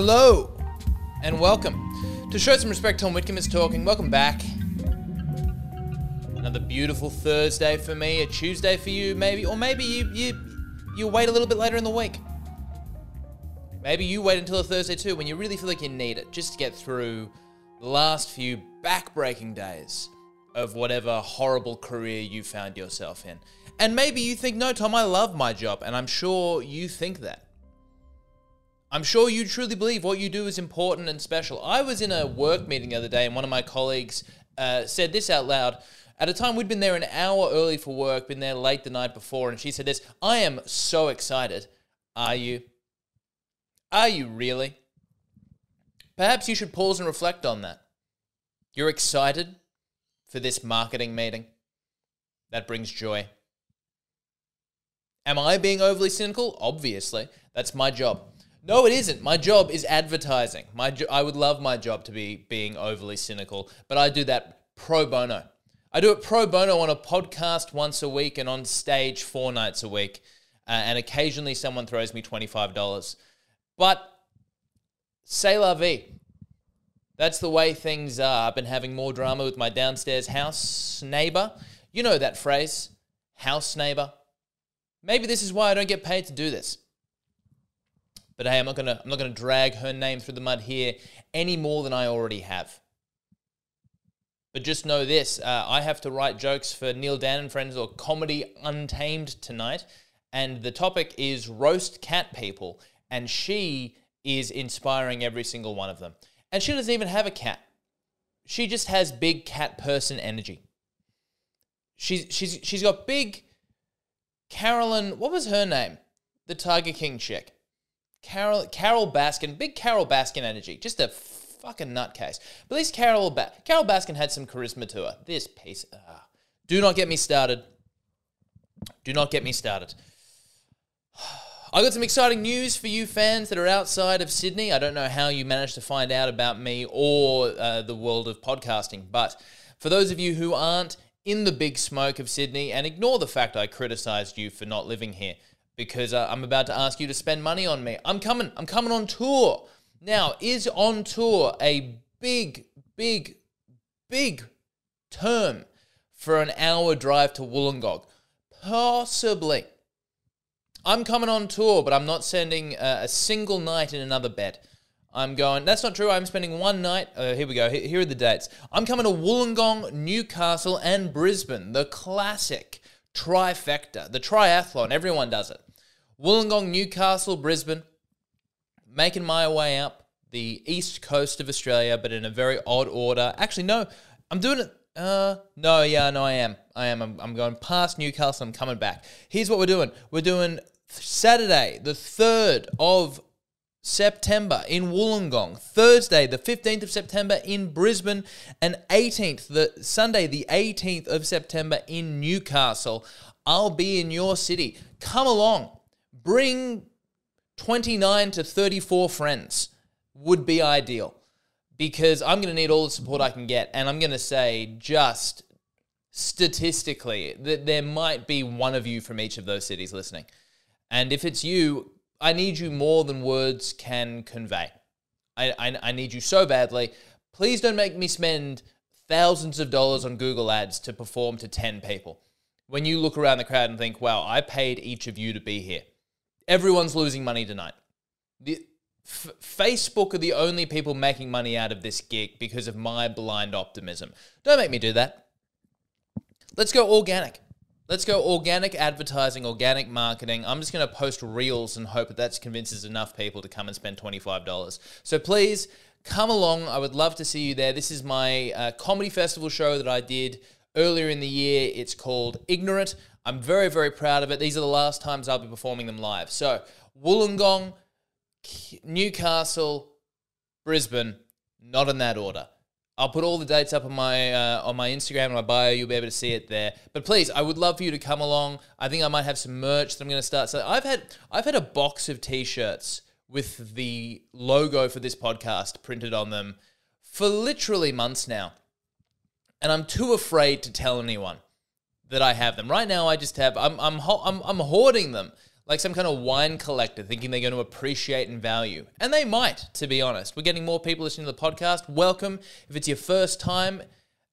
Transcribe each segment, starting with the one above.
Hello and welcome to Show Some Respect. Tom Whitcomb is talking. Welcome back. Another beautiful Thursday for me, a Tuesday for you, maybe, or maybe you you you wait a little bit later in the week. Maybe you wait until a Thursday too, when you really feel like you need it, just to get through the last few back-breaking days of whatever horrible career you found yourself in. And maybe you think, no, Tom, I love my job, and I'm sure you think that. I'm sure you truly believe what you do is important and special. I was in a work meeting the other day, and one of my colleagues uh, said this out loud. At a time we'd been there an hour early for work, been there late the night before, and she said this I am so excited. Are you? Are you really? Perhaps you should pause and reflect on that. You're excited for this marketing meeting? That brings joy. Am I being overly cynical? Obviously. That's my job. No, it isn't. My job is advertising. My jo- I would love my job to be being overly cynical, but I do that pro bono. I do it pro bono on a podcast once a week and on stage four nights a week. Uh, and occasionally someone throws me $25. But say la vie. That's the way things are. I've been having more drama with my downstairs house neighbor. You know that phrase, house neighbor. Maybe this is why I don't get paid to do this. But hey, I'm not gonna I'm not gonna drag her name through the mud here any more than I already have. But just know this: uh, I have to write jokes for Neil Dan and Friends or Comedy Untamed tonight, and the topic is roast cat people, and she is inspiring every single one of them. And she doesn't even have a cat; she just has big cat person energy. She's she's she's got big. Carolyn, what was her name? The Tiger King chick. Carol Carole Baskin, big Carole Baskin energy, just a fucking nutcase. But at least Carol ba- Carole Baskin had some charisma to her. This piece, uh, do not get me started. Do not get me started. I got some exciting news for you fans that are outside of Sydney. I don't know how you managed to find out about me or uh, the world of podcasting, but for those of you who aren't in the big smoke of Sydney, and ignore the fact I criticized you for not living here because uh, I'm about to ask you to spend money on me. I'm coming. I'm coming on tour. Now, is on tour a big, big, big term for an hour drive to Wollongong? Possibly. I'm coming on tour, but I'm not sending uh, a single night in another bed. I'm going, that's not true. I'm spending one night. Uh, here we go. Here, here are the dates. I'm coming to Wollongong, Newcastle, and Brisbane. The classic trifecta, the triathlon. Everyone does it. Wollongong, Newcastle, Brisbane, making my way up the east coast of Australia, but in a very odd order. Actually, no, I'm doing it. Uh, no, yeah, no, I am. I am. I'm, I'm going past Newcastle. I'm coming back. Here's what we're doing. We're doing Saturday, the 3rd of September in Wollongong, Thursday, the 15th of September in Brisbane, and 18th, the Sunday, the 18th of September in Newcastle. I'll be in your city. Come along bring 29 to 34 friends would be ideal because I'm going to need all the support I can get. And I'm going to say, just statistically, that there might be one of you from each of those cities listening. And if it's you, I need you more than words can convey. I, I, I need you so badly. Please don't make me spend thousands of dollars on Google Ads to perform to 10 people. When you look around the crowd and think, wow, I paid each of you to be here everyone's losing money tonight. The, F- Facebook are the only people making money out of this gig because of my blind optimism. Don't make me do that. Let's go organic. Let's go organic advertising, organic marketing. I'm just going to post reels and hope that that convinces enough people to come and spend $25. So please come along. I would love to see you there. This is my uh, comedy festival show that I did earlier in the year. It's called Ignorant. I'm very, very proud of it. These are the last times I'll be performing them live. So, Wollongong, Newcastle, Brisbane, not in that order. I'll put all the dates up on my uh, on my Instagram and my bio. You'll be able to see it there. But please, I would love for you to come along. I think I might have some merch that I'm going to start. So I've had I've had a box of t-shirts with the logo for this podcast printed on them for literally months now, and I'm too afraid to tell anyone that I have them. Right now, I just have I'm I'm I'm I'm hoarding them like some kind of wine collector thinking they're going to appreciate and value. And they might, to be honest. We're getting more people listening to the podcast. Welcome. If it's your first time,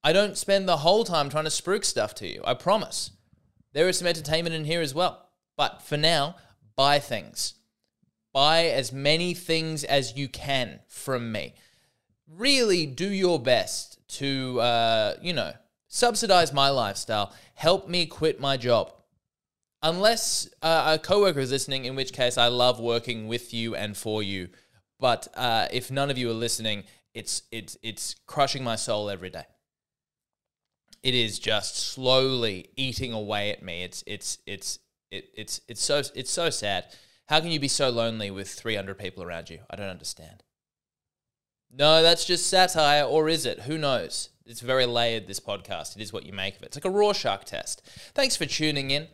I don't spend the whole time trying to spruik stuff to you. I promise. There is some entertainment in here as well. But for now, buy things. Buy as many things as you can from me. Really do your best to, uh, you know, subsidize my lifestyle. Help me quit my job unless uh, a coworker is listening, in which case I love working with you and for you. But uh, if none of you are listening, it's it's it's crushing my soul every day. It is just slowly eating away at me. It's it's it's it, it's it's so it's so sad. How can you be so lonely with 300 people around you? I don't understand. No, that's just satire, or is it? Who knows? It's very layered, this podcast. It is what you make of it. It's like a Rorschach test. Thanks for tuning in.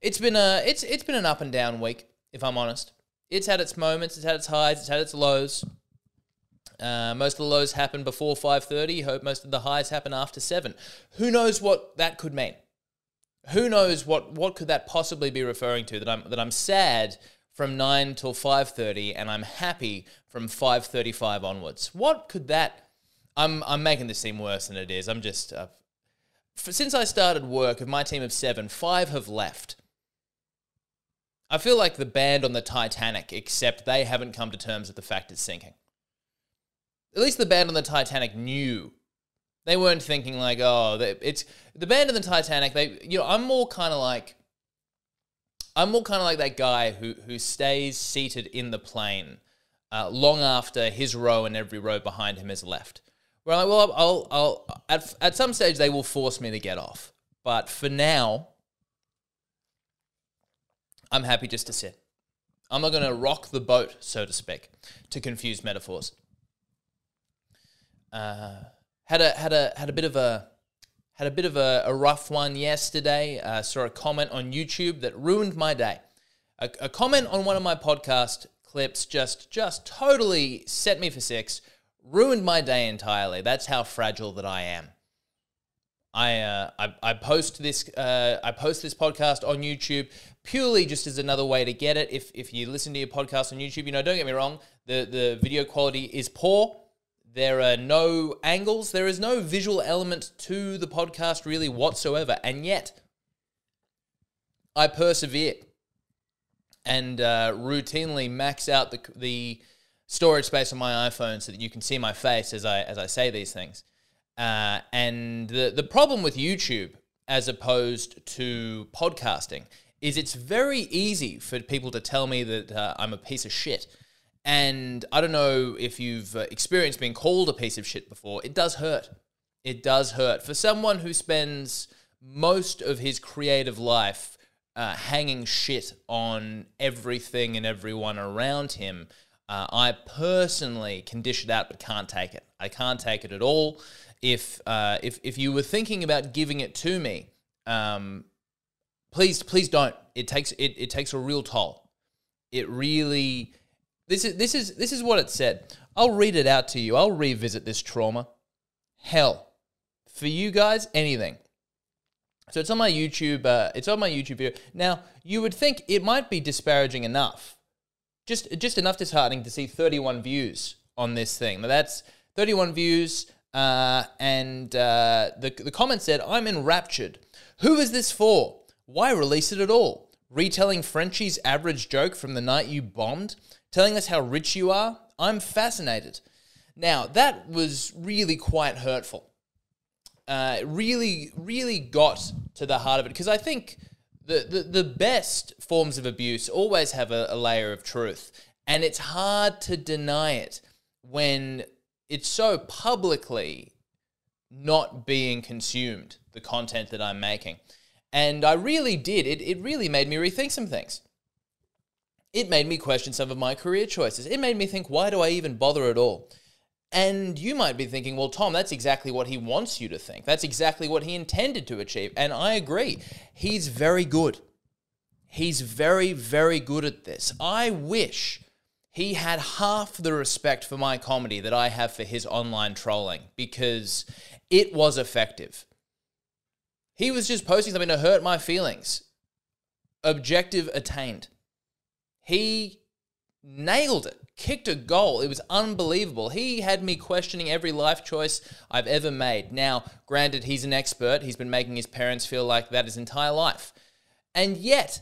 It's been a it's it's been an up and down week, if I'm honest. It's had its moments, it's had its highs, it's had its lows. Uh, most of the lows happen before 5:30. Hope most of the highs happen after seven. Who knows what that could mean? Who knows what what could that possibly be referring to? That I'm that I'm sad from nine till 5:30, and I'm happy from 5:35 onwards. What could that? I'm I'm making this seem worse than it is. I'm just. Uh, for, since I started work, of my team of seven, five have left. I feel like the band on the Titanic, except they haven't come to terms with the fact it's sinking. At least the band on the Titanic knew. They weren't thinking like, oh, it's the band on the Titanic. They, you know, I'm more kind of like, I'm more kind of like that guy who who stays seated in the plane uh, long after his row and every row behind him is left. Where I'm like, well, I'll, I'll, at, at some stage they will force me to get off, but for now, I'm happy just to sit. I'm not going to rock the boat, so to speak, to confuse metaphors. Uh, had a had a had a bit of a had a bit of a, a rough one yesterday. Uh, saw a comment on YouTube that ruined my day. A, a comment on one of my podcast clips just just totally set me for six, ruined my day entirely. That's how fragile that I am. I, uh, I, I post this uh, I post this podcast on YouTube purely just as another way to get it. If if you listen to your podcast on YouTube, you know, don't get me wrong, the the video quality is poor. There are no angles. There is no visual element to the podcast really whatsoever, and yet I persevere and uh, routinely max out the the storage space on my iPhone so that you can see my face as I as I say these things. Uh, and the, the problem with YouTube, as opposed to podcasting, is it's very easy for people to tell me that uh, I'm a piece of shit. And I don't know if you've uh, experienced being called a piece of shit before. It does hurt. It does hurt. For someone who spends most of his creative life uh, hanging shit on everything and everyone around him, uh, I personally can dish it out but can't take it. I can't take it at all if uh, if if you were thinking about giving it to me, um, please please don't. It takes it, it takes a real toll. It really this is this is this is what it said. I'll read it out to you. I'll revisit this trauma. Hell, for you guys, anything. So it's on my YouTube. Uh, it's on my YouTube video. Now you would think it might be disparaging enough, just just enough disheartening to see 31 views on this thing. Now that's 31 views. Uh, and uh, the, the comment said, I'm enraptured. Who is this for? Why release it at all? Retelling Frenchie's average joke from the night you bombed? Telling us how rich you are? I'm fascinated. Now, that was really quite hurtful. Uh, really, really got to the heart of it because I think the, the, the best forms of abuse always have a, a layer of truth. And it's hard to deny it when it's so publicly not being consumed, the content that I'm making. And I really did. It, it really made me rethink some things. It made me question some of my career choices. It made me think, why do I even bother at all? And you might be thinking, well, Tom, that's exactly what he wants you to think. That's exactly what he intended to achieve. And I agree. He's very good. He's very, very good at this. I wish he had half the respect for my comedy that I have for his online trolling because it was effective. He was just posting something to hurt my feelings. Objective attained. he nailed it, kicked a goal. It was unbelievable. He had me questioning every life choice I've ever made. Now, granted, he's an expert. He's been making his parents feel like that his entire life. And yet,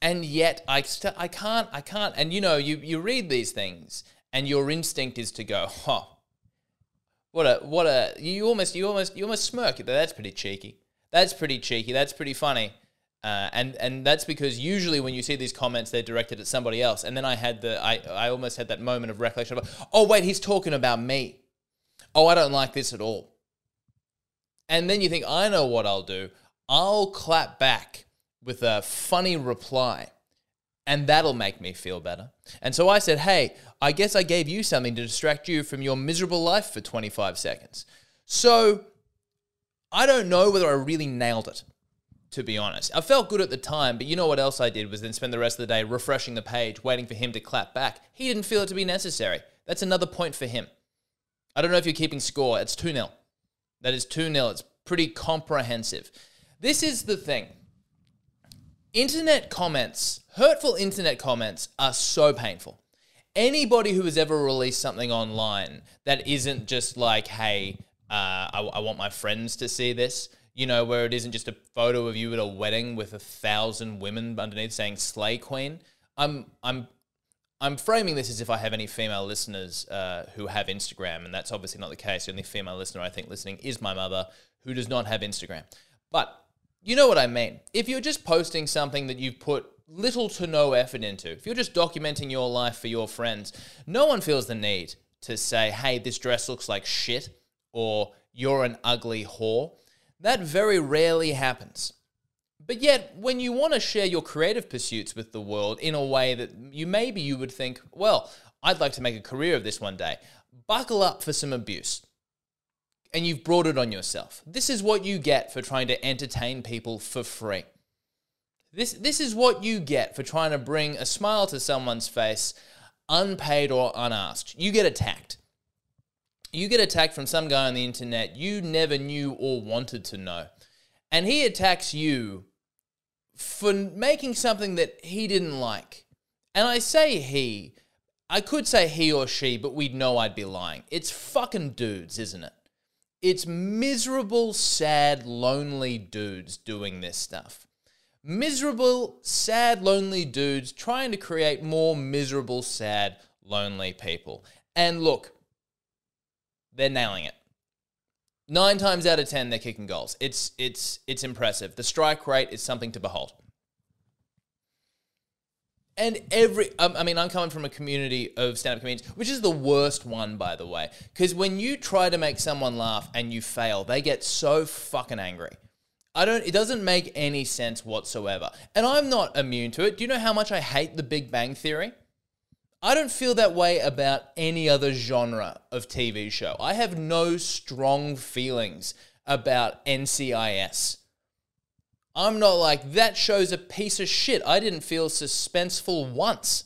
and yet I, st- I can't, I can't. And you know, you, you read these things and your instinct is to go, huh, what a, what a, you almost, you almost, you almost smirk. That's pretty cheeky. That's pretty cheeky. That's pretty funny. Uh, and and that's because usually when you see these comments, they're directed at somebody else. And then I had the I I almost had that moment of recollection of oh wait, he's talking about me. Oh, I don't like this at all. And then you think I know what I'll do. I'll clap back with a funny reply, and that'll make me feel better. And so I said, hey, I guess I gave you something to distract you from your miserable life for 25 seconds. So I don't know whether I really nailed it to be honest. I felt good at the time, but you know what else I did was then spend the rest of the day refreshing the page, waiting for him to clap back. He didn't feel it to be necessary. That's another point for him. I don't know if you're keeping score. It's 2 0. That is 2 0. It's pretty comprehensive. This is the thing internet comments, hurtful internet comments, are so painful. Anybody who has ever released something online that isn't just like, hey, uh, I, I want my friends to see this you know, where it isn't just a photo of you at a wedding with a thousand women underneath saying "Slay Queen." I'm I'm I'm framing this as if I have any female listeners uh, who have Instagram, and that's obviously not the case. The only female listener I think listening is my mother, who does not have Instagram. But you know what I mean. If you're just posting something that you've put little to no effort into, if you're just documenting your life for your friends, no one feels the need to say, "Hey, this dress looks like shit," or "You're an ugly whore." That very rarely happens. But yet, when you want to share your creative pursuits with the world in a way that you maybe you would think, well, I'd like to make a career of this one day, buckle up for some abuse. And you've brought it on yourself. This is what you get for trying to entertain people for free. This, this is what you get for trying to bring a smile to someone's face, unpaid or unasked. You get attacked you get attacked from some guy on the internet you never knew or wanted to know. And he attacks you for making something that he didn't like. And I say he, I could say he or she, but we'd know I'd be lying. It's fucking dudes, isn't it? It's miserable, sad, lonely dudes doing this stuff. Miserable, sad, lonely dudes trying to create more miserable, sad, lonely people. And look, they're nailing it. Nine times out of ten, they're kicking goals. It's it's it's impressive. The strike rate is something to behold. And every, um, I mean, I'm coming from a community of stand-up comedians, which is the worst one, by the way, because when you try to make someone laugh and you fail, they get so fucking angry. I don't. It doesn't make any sense whatsoever, and I'm not immune to it. Do you know how much I hate The Big Bang Theory? I don't feel that way about any other genre of TV show. I have no strong feelings about NCIS. I'm not like, that show's a piece of shit. I didn't feel suspenseful once.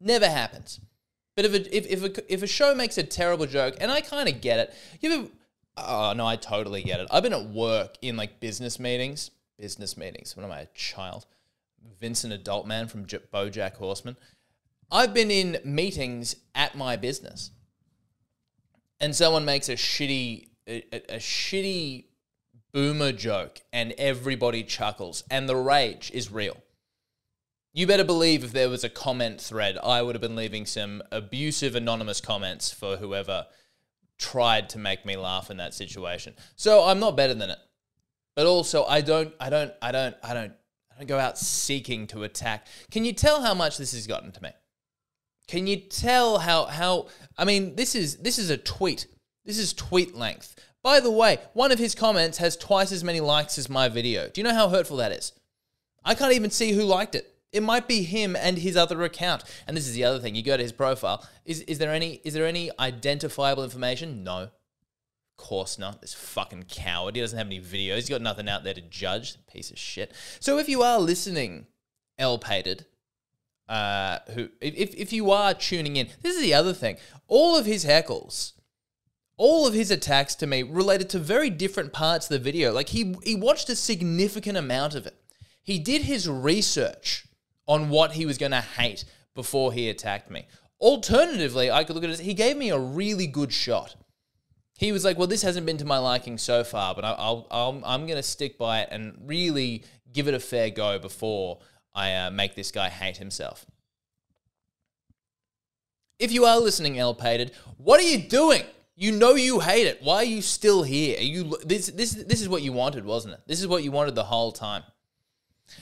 Never happens. But if a, if, if, a, if a show makes a terrible joke, and I kind of get it, you ever, oh no, I totally get it. I've been at work in like business meetings. Business meetings. What am I, a child? Vincent Adultman from Bojack Horseman. I've been in meetings at my business, and someone makes a shitty, a, a, shitty boomer joke, and everybody chuckles, and the rage is real. You better believe if there was a comment thread, I would have been leaving some abusive anonymous comments for whoever tried to make me laugh in that situation. So I'm not better than it. But also I don't I don't I don't I don't I don't go out seeking to attack. Can you tell how much this has gotten to me? Can you tell how how I mean this is this is a tweet. This is tweet length. By the way, one of his comments has twice as many likes as my video. Do you know how hurtful that is? I can't even see who liked it. It might be him and his other account. And this is the other thing. You go to his profile. Is is there any is there any identifiable information? No. Of course not. This fucking coward. He doesn't have any videos. He's got nothing out there to judge. Piece of shit. So if you are listening, L Pated, uh, who, if, if you are tuning in, this is the other thing. All of his heckles, all of his attacks to me related to very different parts of the video. Like he, he watched a significant amount of it. He did his research on what he was going to hate before he attacked me. Alternatively, I could look at it he gave me a really good shot. He was like, "Well, this hasn't been to my liking so far, but I'll, I'll, i am going to stick by it and really give it a fair go before I uh, make this guy hate himself." If you are listening, El Pated, what are you doing? You know you hate it. Why are you still here? Are you this this this is what you wanted, wasn't it? This is what you wanted the whole time.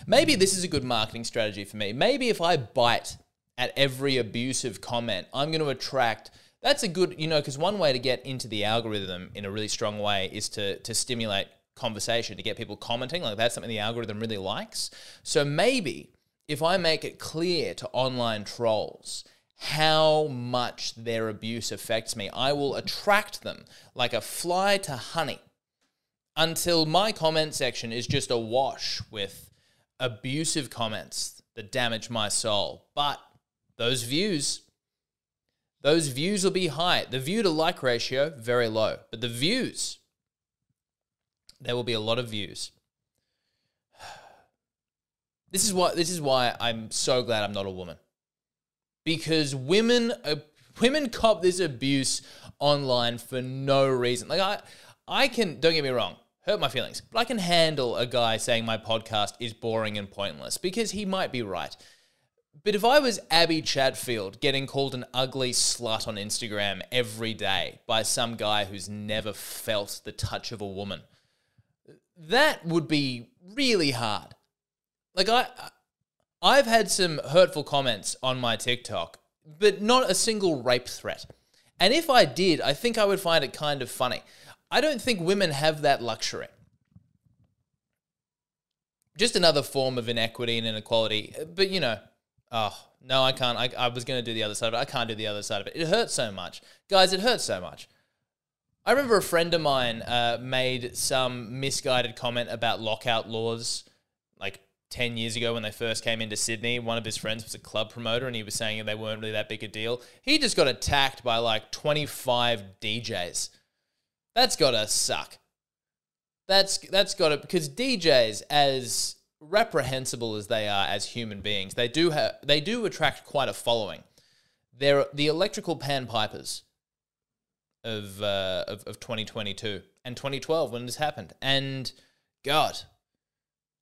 Maybe this is a good marketing strategy for me. Maybe if I bite at every abusive comment, I'm going to attract that's a good, you know, because one way to get into the algorithm in a really strong way is to to stimulate conversation, to get people commenting. Like that's something the algorithm really likes. So maybe if I make it clear to online trolls how much their abuse affects me. I will attract them like a fly to honey until my comment section is just awash with abusive comments that damage my soul. But those views, those views will be high. The view to like ratio, very low. But the views, there will be a lot of views. This is why this is why I'm so glad I'm not a woman because women uh, women cop this abuse online for no reason. Like I I can don't get me wrong, hurt my feelings, but I can handle a guy saying my podcast is boring and pointless because he might be right. But if I was Abby Chatfield getting called an ugly slut on Instagram every day by some guy who's never felt the touch of a woman, that would be really hard. Like I I've had some hurtful comments on my TikTok, but not a single rape threat. And if I did, I think I would find it kind of funny. I don't think women have that luxury. Just another form of inequity and inequality. But you know, oh, no, I can't. I, I was going to do the other side of it. I can't do the other side of it. It hurts so much. Guys, it hurts so much. I remember a friend of mine uh, made some misguided comment about lockout laws like 10 years ago when they first came into Sydney, one of his friends was a club promoter and he was saying they weren't really that big a deal. He just got attacked by like 25 DJs. That's got to suck. That's that's got to because DJs as reprehensible as they are as human beings, they do have they do attract quite a following. They're the electrical pan pipers of uh, of, of 2022 and 2012 when this happened. And God,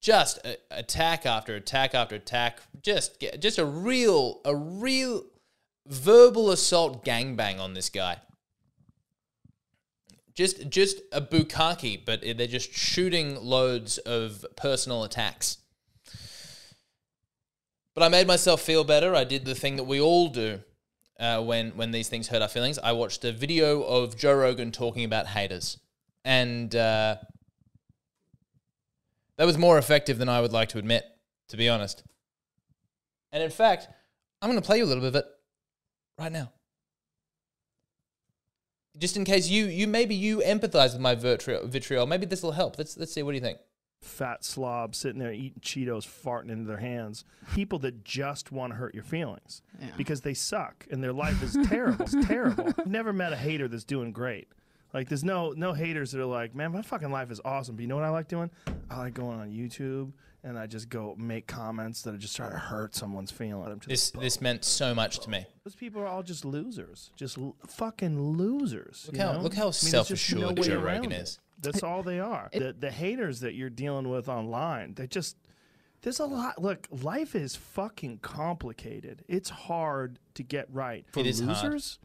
just attack after attack after attack. Just just a real a real verbal assault gangbang on this guy. Just just a bukkake, but they're just shooting loads of personal attacks. But I made myself feel better. I did the thing that we all do uh, when when these things hurt our feelings. I watched a video of Joe Rogan talking about haters, and uh, that was more effective than I would like to admit, to be honest. And in fact, I'm going to play you a little bit of it right now. Just in case you you maybe you empathize with my vitriol, vitriol. maybe this will help. Let's let's see. What do you think? Fat slob sitting there eating Cheetos, farting into their hands. People that just want to hurt your feelings yeah. because they suck and their life is terrible. It's terrible. I've never met a hater that's doing great. Like there's no no haters that are like, man, my fucking life is awesome. But you know what I like doing? I like going on YouTube and I just go make comments that are just trying to hurt someone's feeling. This this meant so much to me. Those people are all just losers, just l- fucking losers. Look how know? look how I mean, self assured no Joe Rogan is. That's all they are. The the haters that you're dealing with online, they just there's a lot. Look, life is fucking complicated. It's hard to get right. For losers,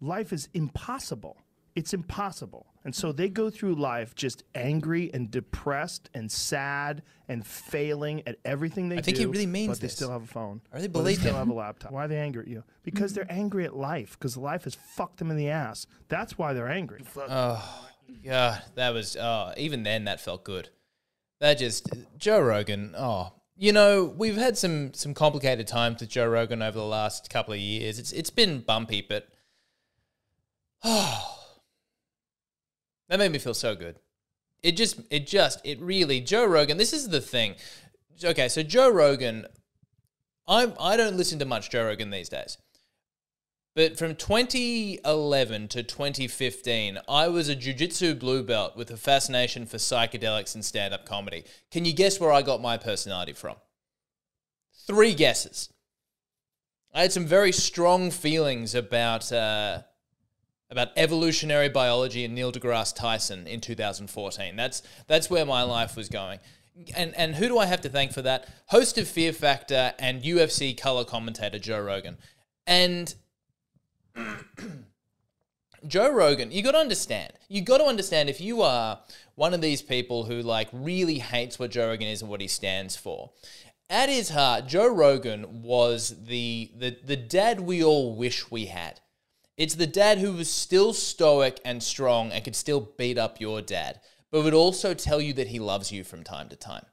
hard. life is impossible. It's impossible. And so they go through life just angry and depressed and sad and failing at everything they do. I think he really means but this. they still have a phone. Are they believe they still have a laptop. Why are they angry at you? Because they're angry at life. Because life has fucked them in the ass. That's why they're angry. Oh, yeah, that was. Oh, even then, that felt good. That just Joe Rogan. Oh, you know, we've had some some complicated times with Joe Rogan over the last couple of years. It's it's been bumpy, but oh that made me feel so good. It just, it just, it really, Joe Rogan, this is the thing. Okay, so Joe Rogan, I'm, I don't listen to much Joe Rogan these days. But from 2011 to 2015, I was a jiu-jitsu blue belt with a fascination for psychedelics and stand-up comedy. Can you guess where I got my personality from? Three guesses. I had some very strong feelings about uh, about evolutionary biology and Neil deGrasse Tyson in 2014. That's that's where my life was going. And and who do I have to thank for that? Host of Fear Factor and UFC color commentator Joe Rogan. And Joe Rogan, you got to understand. You got to understand if you are one of these people who like really hates what Joe Rogan is and what he stands for. At his heart, Joe Rogan was the the the dad we all wish we had. It's the dad who was still stoic and strong and could still beat up your dad, but would also tell you that he loves you from time to time.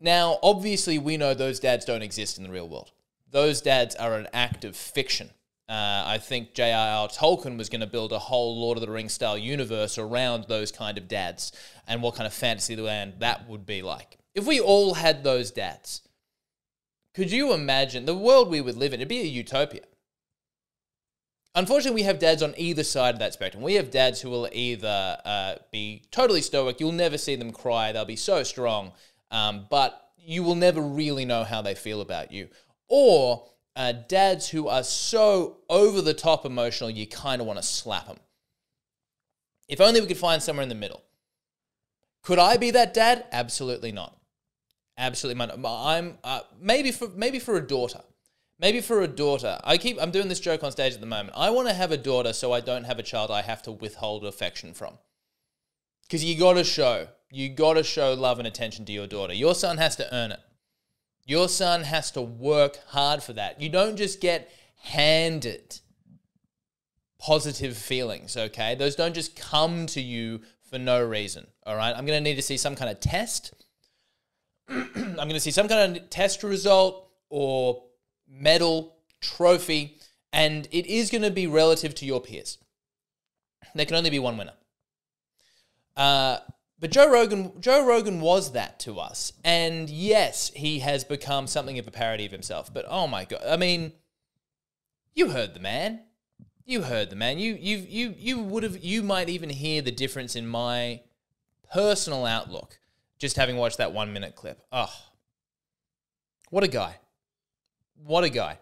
Now, obviously, we know those dads don't exist in the real world. Those dads are an act of fiction. Uh, I think J.R.R. Tolkien was going to build a whole Lord of the Rings style universe around those kind of dads and what kind of fantasy land that would be like. If we all had those dads, could you imagine the world we would live in? It'd be a utopia. Unfortunately, we have dads on either side of that spectrum. We have dads who will either uh, be totally stoic, you'll never see them cry, they'll be so strong, um, but you will never really know how they feel about you. Or uh, dads who are so over the top emotional, you kind of want to slap them. If only we could find somewhere in the middle. Could I be that dad? Absolutely not. Absolutely not. I'm uh, maybe for maybe for a daughter. Maybe for a daughter. I keep I'm doing this joke on stage at the moment. I want to have a daughter so I don't have a child I have to withhold affection from. Cuz you got to show. You got to show love and attention to your daughter. Your son has to earn it. Your son has to work hard for that. You don't just get handed positive feelings, okay? Those don't just come to you for no reason, all right? I'm to need to see some kind of test. I'm to see some kind of test result or medal, trophy, and it is to be relative to your peers. There can only be one winner. Uh, but Joe Rogan, Joe Rogan was that to us, and yes, he has become something of a parody of himself. But oh my god, I mean, you heard the man. You heard the man. You you you you would have. You might even hear the difference in my personal outlook just having watched that one minute clip. Oh, what a guy! What a guy.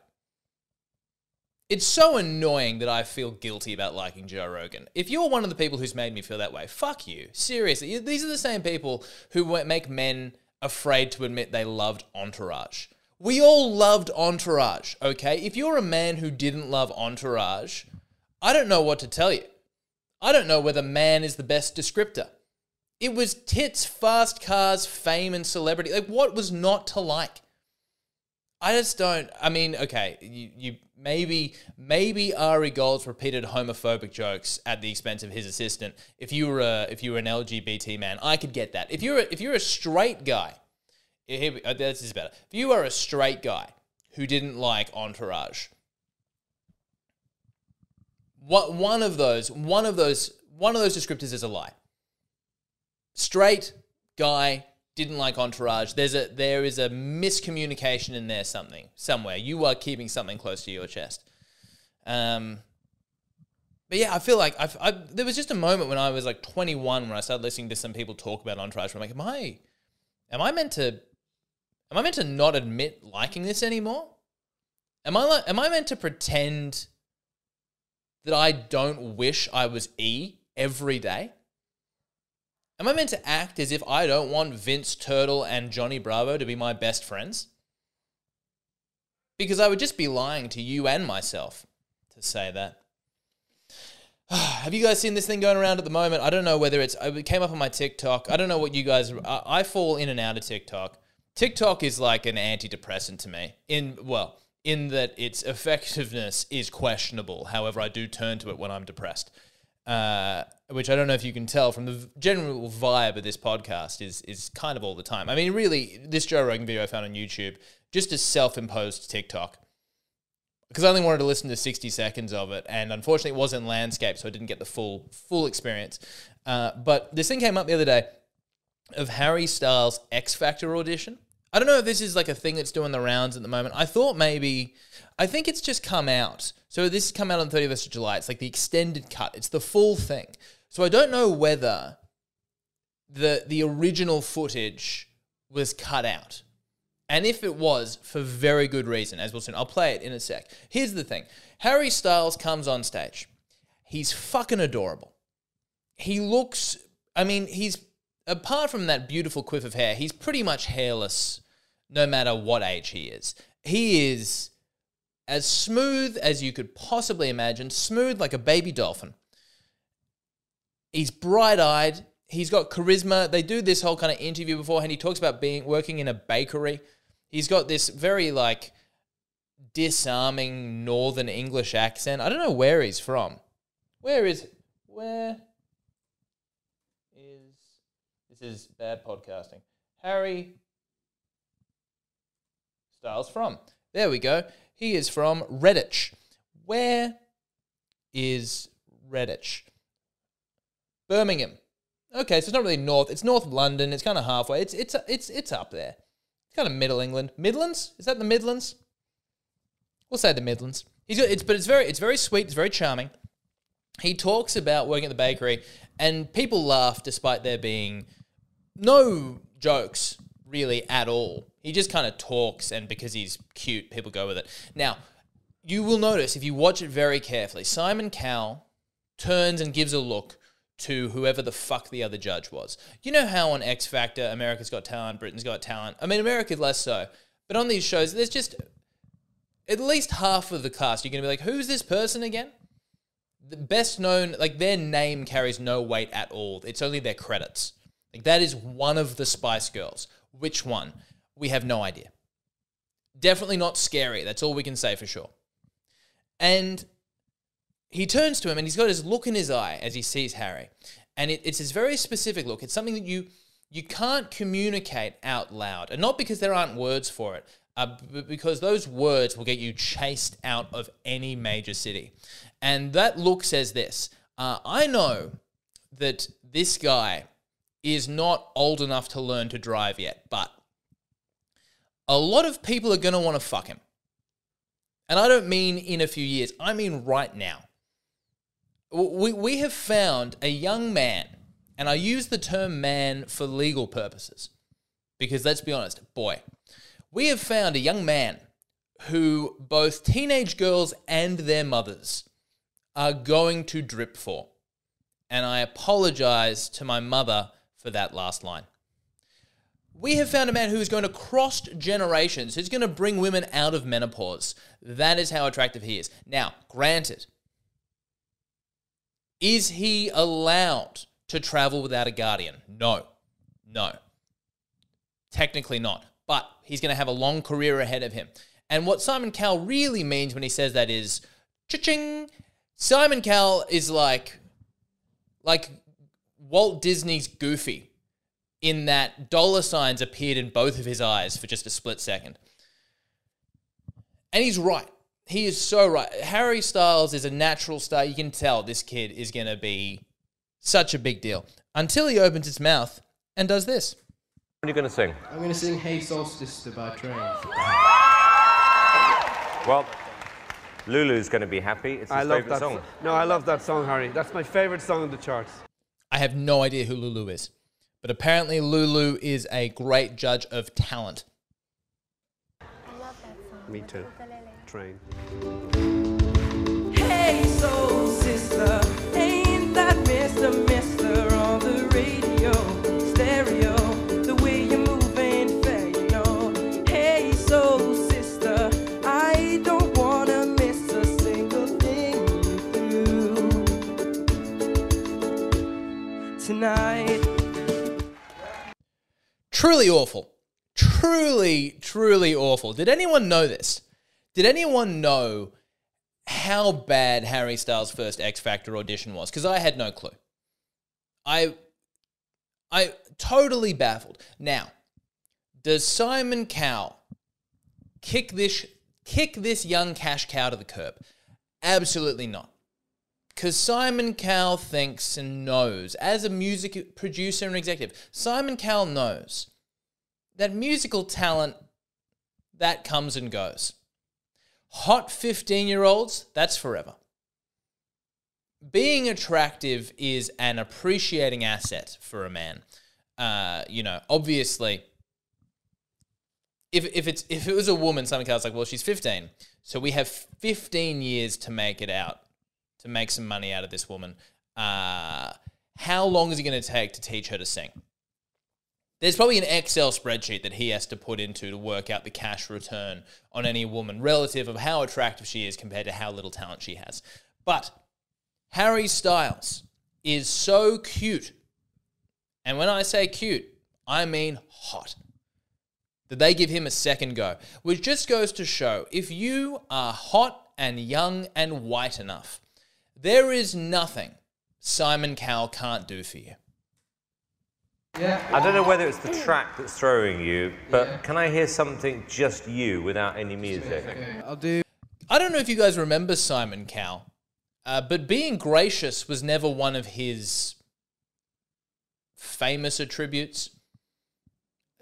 It's so annoying that I feel guilty about liking Joe Rogan. If you're one of the people who's made me feel that way, fuck you. Seriously, these are the same people who make men afraid to admit they loved Entourage. We all loved Entourage, okay? If you're a man who didn't love Entourage, I don't know what to tell you. I don't know whether man is the best descriptor. It was tits, fast cars, fame, and celebrity. Like, what was not to like? I just don't. I mean, okay, you, you maybe maybe Ari Gold's repeated homophobic jokes at the expense of his assistant. If you were a if you were an LGBT man, I could get that. If you're a, if you're a straight guy, here, uh, this is better. If you are a straight guy who didn't like Entourage, what one of those one of those one of those descriptors is a lie. Straight guy didn't like Entourage. There's a there is a miscommunication in there something somewhere. You are keeping something close to your chest. Um, but yeah, I feel like I've, I, there was just a moment when I was like 21 when I started listening to some people talk about Entourage. I'm like, am I, am I meant to, am I meant to not admit liking this anymore? Am I am I meant to pretend that I don't wish I was E every day? Am I meant to act as if I don't want Vince Turtle and Johnny Bravo to be my best friends? Because I would just be lying to you and myself to say that. Have you guys seen this thing going around at the moment? I don't know whether it's, it came up on my TikTok. I don't know what you guys, I, I fall in and out of TikTok. TikTok is like an antidepressant to me. In, well, in that its effectiveness is questionable. However, I do turn to it when I'm depressed. Uh, which I don't know if you can tell from the general vibe of this podcast is is kind of all the time. I mean, really, this Joe Rogan video I found on YouTube just a self-imposed TikTok because I only wanted to listen to 60 seconds of it, and unfortunately, it wasn't landscape, so I didn't get the full full experience. Uh, but this thing came up the other day of Harry Styles' X Factor audition. I don't know if this is like a thing that's doing the rounds at the moment. I thought maybe, I think it's just come out So this has come out on the 31st of July. It's like the extended cut. It's the full thing. So I don't know whether the the original footage was cut out. And if it was, for very good reason, as we'll soon. I'll play it in a sec. Here's the thing. Harry Styles comes on stage. He's fucking adorable. He looks I mean, he's apart from that beautiful quiff of hair, he's pretty much hairless no matter what age he is. He is as smooth as you could possibly imagine, smooth like a baby dolphin. He's bright eyed. He's got charisma. They do this whole kind of interview beforehand. He talks about being working in a bakery. He's got this very like disarming northern English accent. I don't know where he's from. Where is where is this is bad podcasting. Harry Styles from. There we go. He is from Redditch. Where is Redditch? Birmingham. Okay, so it's not really north. It's north London. It's kind of halfway. It's it's it's it's up there. It's kind of middle England. Midlands? Is that the Midlands? We'll say the Midlands. He's it's but it's very it's very sweet. It's very charming. He talks about working at the bakery, and people laugh despite there being no jokes really at all. He just kind of talks, and because he's cute, people go with it. Now, you will notice if you watch it very carefully, Simon Cowell turns and gives a look to whoever the fuck the other judge was. You know how on X Factor, America's Got Talent, Britain's Got Talent. I mean, America less so, but on these shows, there's just at least half of the cast. You're gonna be like, who's this person again? The best known, like their name carries no weight at all. It's only their credits. Like that is one of the Spice Girls. Which one? We have no idea. Definitely not scary. That's all we can say for sure. And he turns to him and he's got his look in his eye as he sees Harry. And it, it's his very specific look. It's something that you you can't communicate out loud. And not because there aren't words for it, uh, but because those words will get you chased out of any major city. And that look says this uh, I know that this guy is not old enough to learn to drive yet, but a lot of people are going to want to fuck him. And I don't mean in a few years, I mean right now. We, we have found a young man, and I use the term man for legal purposes, because let's be honest, boy, we have found a young man who both teenage girls and their mothers are going to drip for. And I apologize to my mother for that last line. We have found a man who is going to cross generations, who's going to bring women out of menopause. That is how attractive he is. Now, granted, is he allowed to travel without a guardian? No. No. Technically not. But he's going to have a long career ahead of him. And what Simon Cowell really means when he says that is cha-ching. Simon Cowell is like like Walt Disney's Goofy in that dollar signs appeared in both of his eyes for just a split second. And he's right. He is so right. Harry Styles is a natural star. You can tell this kid is going to be such a big deal until he opens his mouth and does this. What are you going to sing? I'm going to sing Hey Soul Sister by Train. Well, Lulu's going to be happy. It's his I love favourite that song. No, I love that song, Harry. That's my favorite song on the charts. I have no idea who Lulu is, but apparently Lulu is a great judge of talent. I love that song. Me too. Ukulele. Train. Hey, soul sister, ain't that Mr. Mister on the radio, stereo? The way you move ain't fair, you know. Hey, soul sister, I don't wanna miss a single thing you do tonight. Truly awful. Truly, truly awful. Did anyone know this? Did anyone know how bad Harry Styles' first X Factor audition was? Because I had no clue. I, I totally baffled. Now, does Simon Cowell kick this kick this young cash cow to the curb? Absolutely not. Because Simon Cowell thinks and knows, as a music producer and executive, Simon Cowell knows that musical talent that comes and goes. Hot 15 year olds, that's forever. Being attractive is an appreciating asset for a man. Uh, you know, obviously, if, if it's if it was a woman, Simon Cowell's like, well, she's 15. So we have 15 years to make it out, to make some money out of this woman. Uh, how long is it going to take to teach her to sing? There's probably an Excel spreadsheet that he has to put into to work out the cash return on any woman relative of how attractive she is compared to how little talent she has. But Harry Styles is so cute. And when I say cute, I mean hot. That they give him a second go, which just goes to show if you are hot and young and white enough, there is nothing Simon Cowell can't do for you. Yeah. I don't know whether it's the track that's throwing you, but can I hear something just you without any music? I'll do. I don't know if you guys remember Simon Cowell, uh, but being gracious was never one of his famous attributes.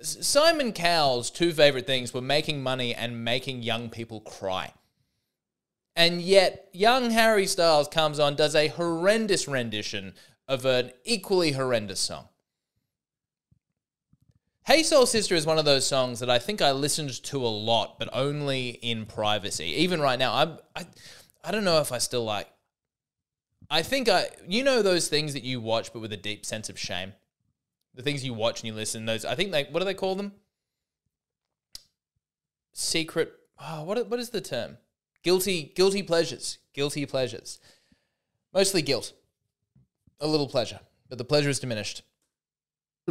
Simon Cowell's two favorite things were making money and making young people cry. And yet, young Harry Styles comes on, does a horrendous rendition of an equally horrendous song. Hey Soul Sister is one of those songs that I think I listened to a lot, but only in privacy. Even right now, I'm, I, I don't know if I still like. I think I, you know, those things that you watch, but with a deep sense of shame. The things you watch and you listen. Those, I think they, what do they call them? Secret. Oh, what, what is the term? Guilty, guilty pleasures. Guilty pleasures. Mostly guilt. A little pleasure, but the pleasure is diminished.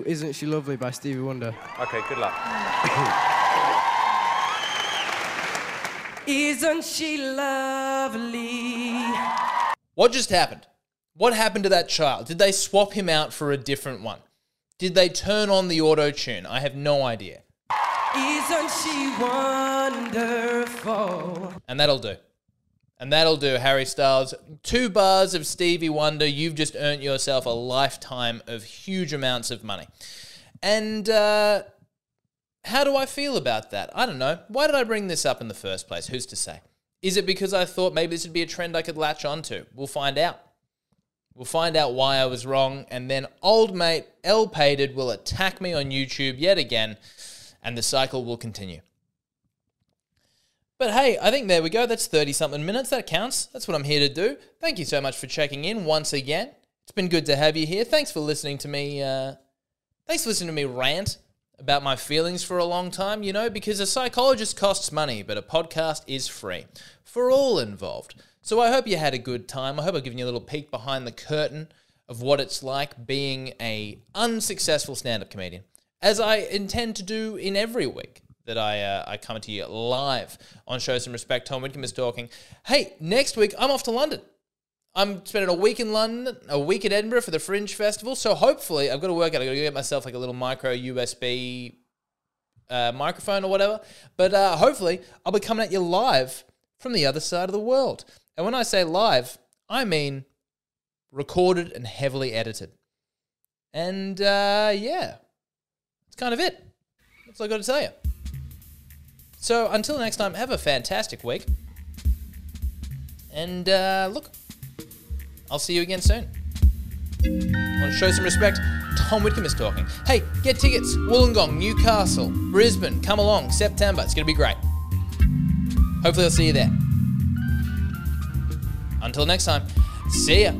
Isn't She Lovely by Stevie Wonder. Okay, good luck. Isn't she lovely? What just happened? What happened to that child? Did they swap him out for a different one? Did they turn on the auto tune? I have no idea. Isn't she wonderful? And that'll do. And that'll do, Harry Styles. Two bars of Stevie Wonder, you've just earned yourself a lifetime of huge amounts of money. And uh, how do I feel about that? I don't know. Why did I bring this up in the first place? Who's to say? Is it because I thought maybe this would be a trend I could latch onto? We'll find out. We'll find out why I was wrong, and then old mate L Pated will attack me on YouTube yet again, and the cycle will continue. But hey, I think there we go. That's 30 something minutes. That counts. That's what I'm here to do. Thank you so much for checking in once again. It's been good to have you here. Thanks for listening to me. Uh, thanks for listening to me rant about my feelings for a long time, you know, because a psychologist costs money, but a podcast is free for all involved. So I hope you had a good time. I hope I've given you a little peek behind the curtain of what it's like being a unsuccessful stand-up comedian, as I intend to do in every week that I uh, I come to you live on Show Some Respect. Tom Whitcomb is talking. Hey, next week I'm off to London. I'm spending a week in London, a week at Edinburgh for the Fringe Festival. So hopefully, I've got to work out. I've got to get myself like a little micro USB uh, microphone or whatever. But uh, hopefully, I'll be coming at you live from the other side of the world. And when I say live, I mean recorded and heavily edited. And uh, yeah, that's kind of it. That's all I got to tell you. So until next time, have a fantastic week. And uh, look, I'll see you again soon. Want to show some respect? Tom Whitcomb is talking. Hey, get tickets. Wollongong, Newcastle, Brisbane. Come along. September. It's going to be great. Hopefully, I'll see you there. Until next time, see ya.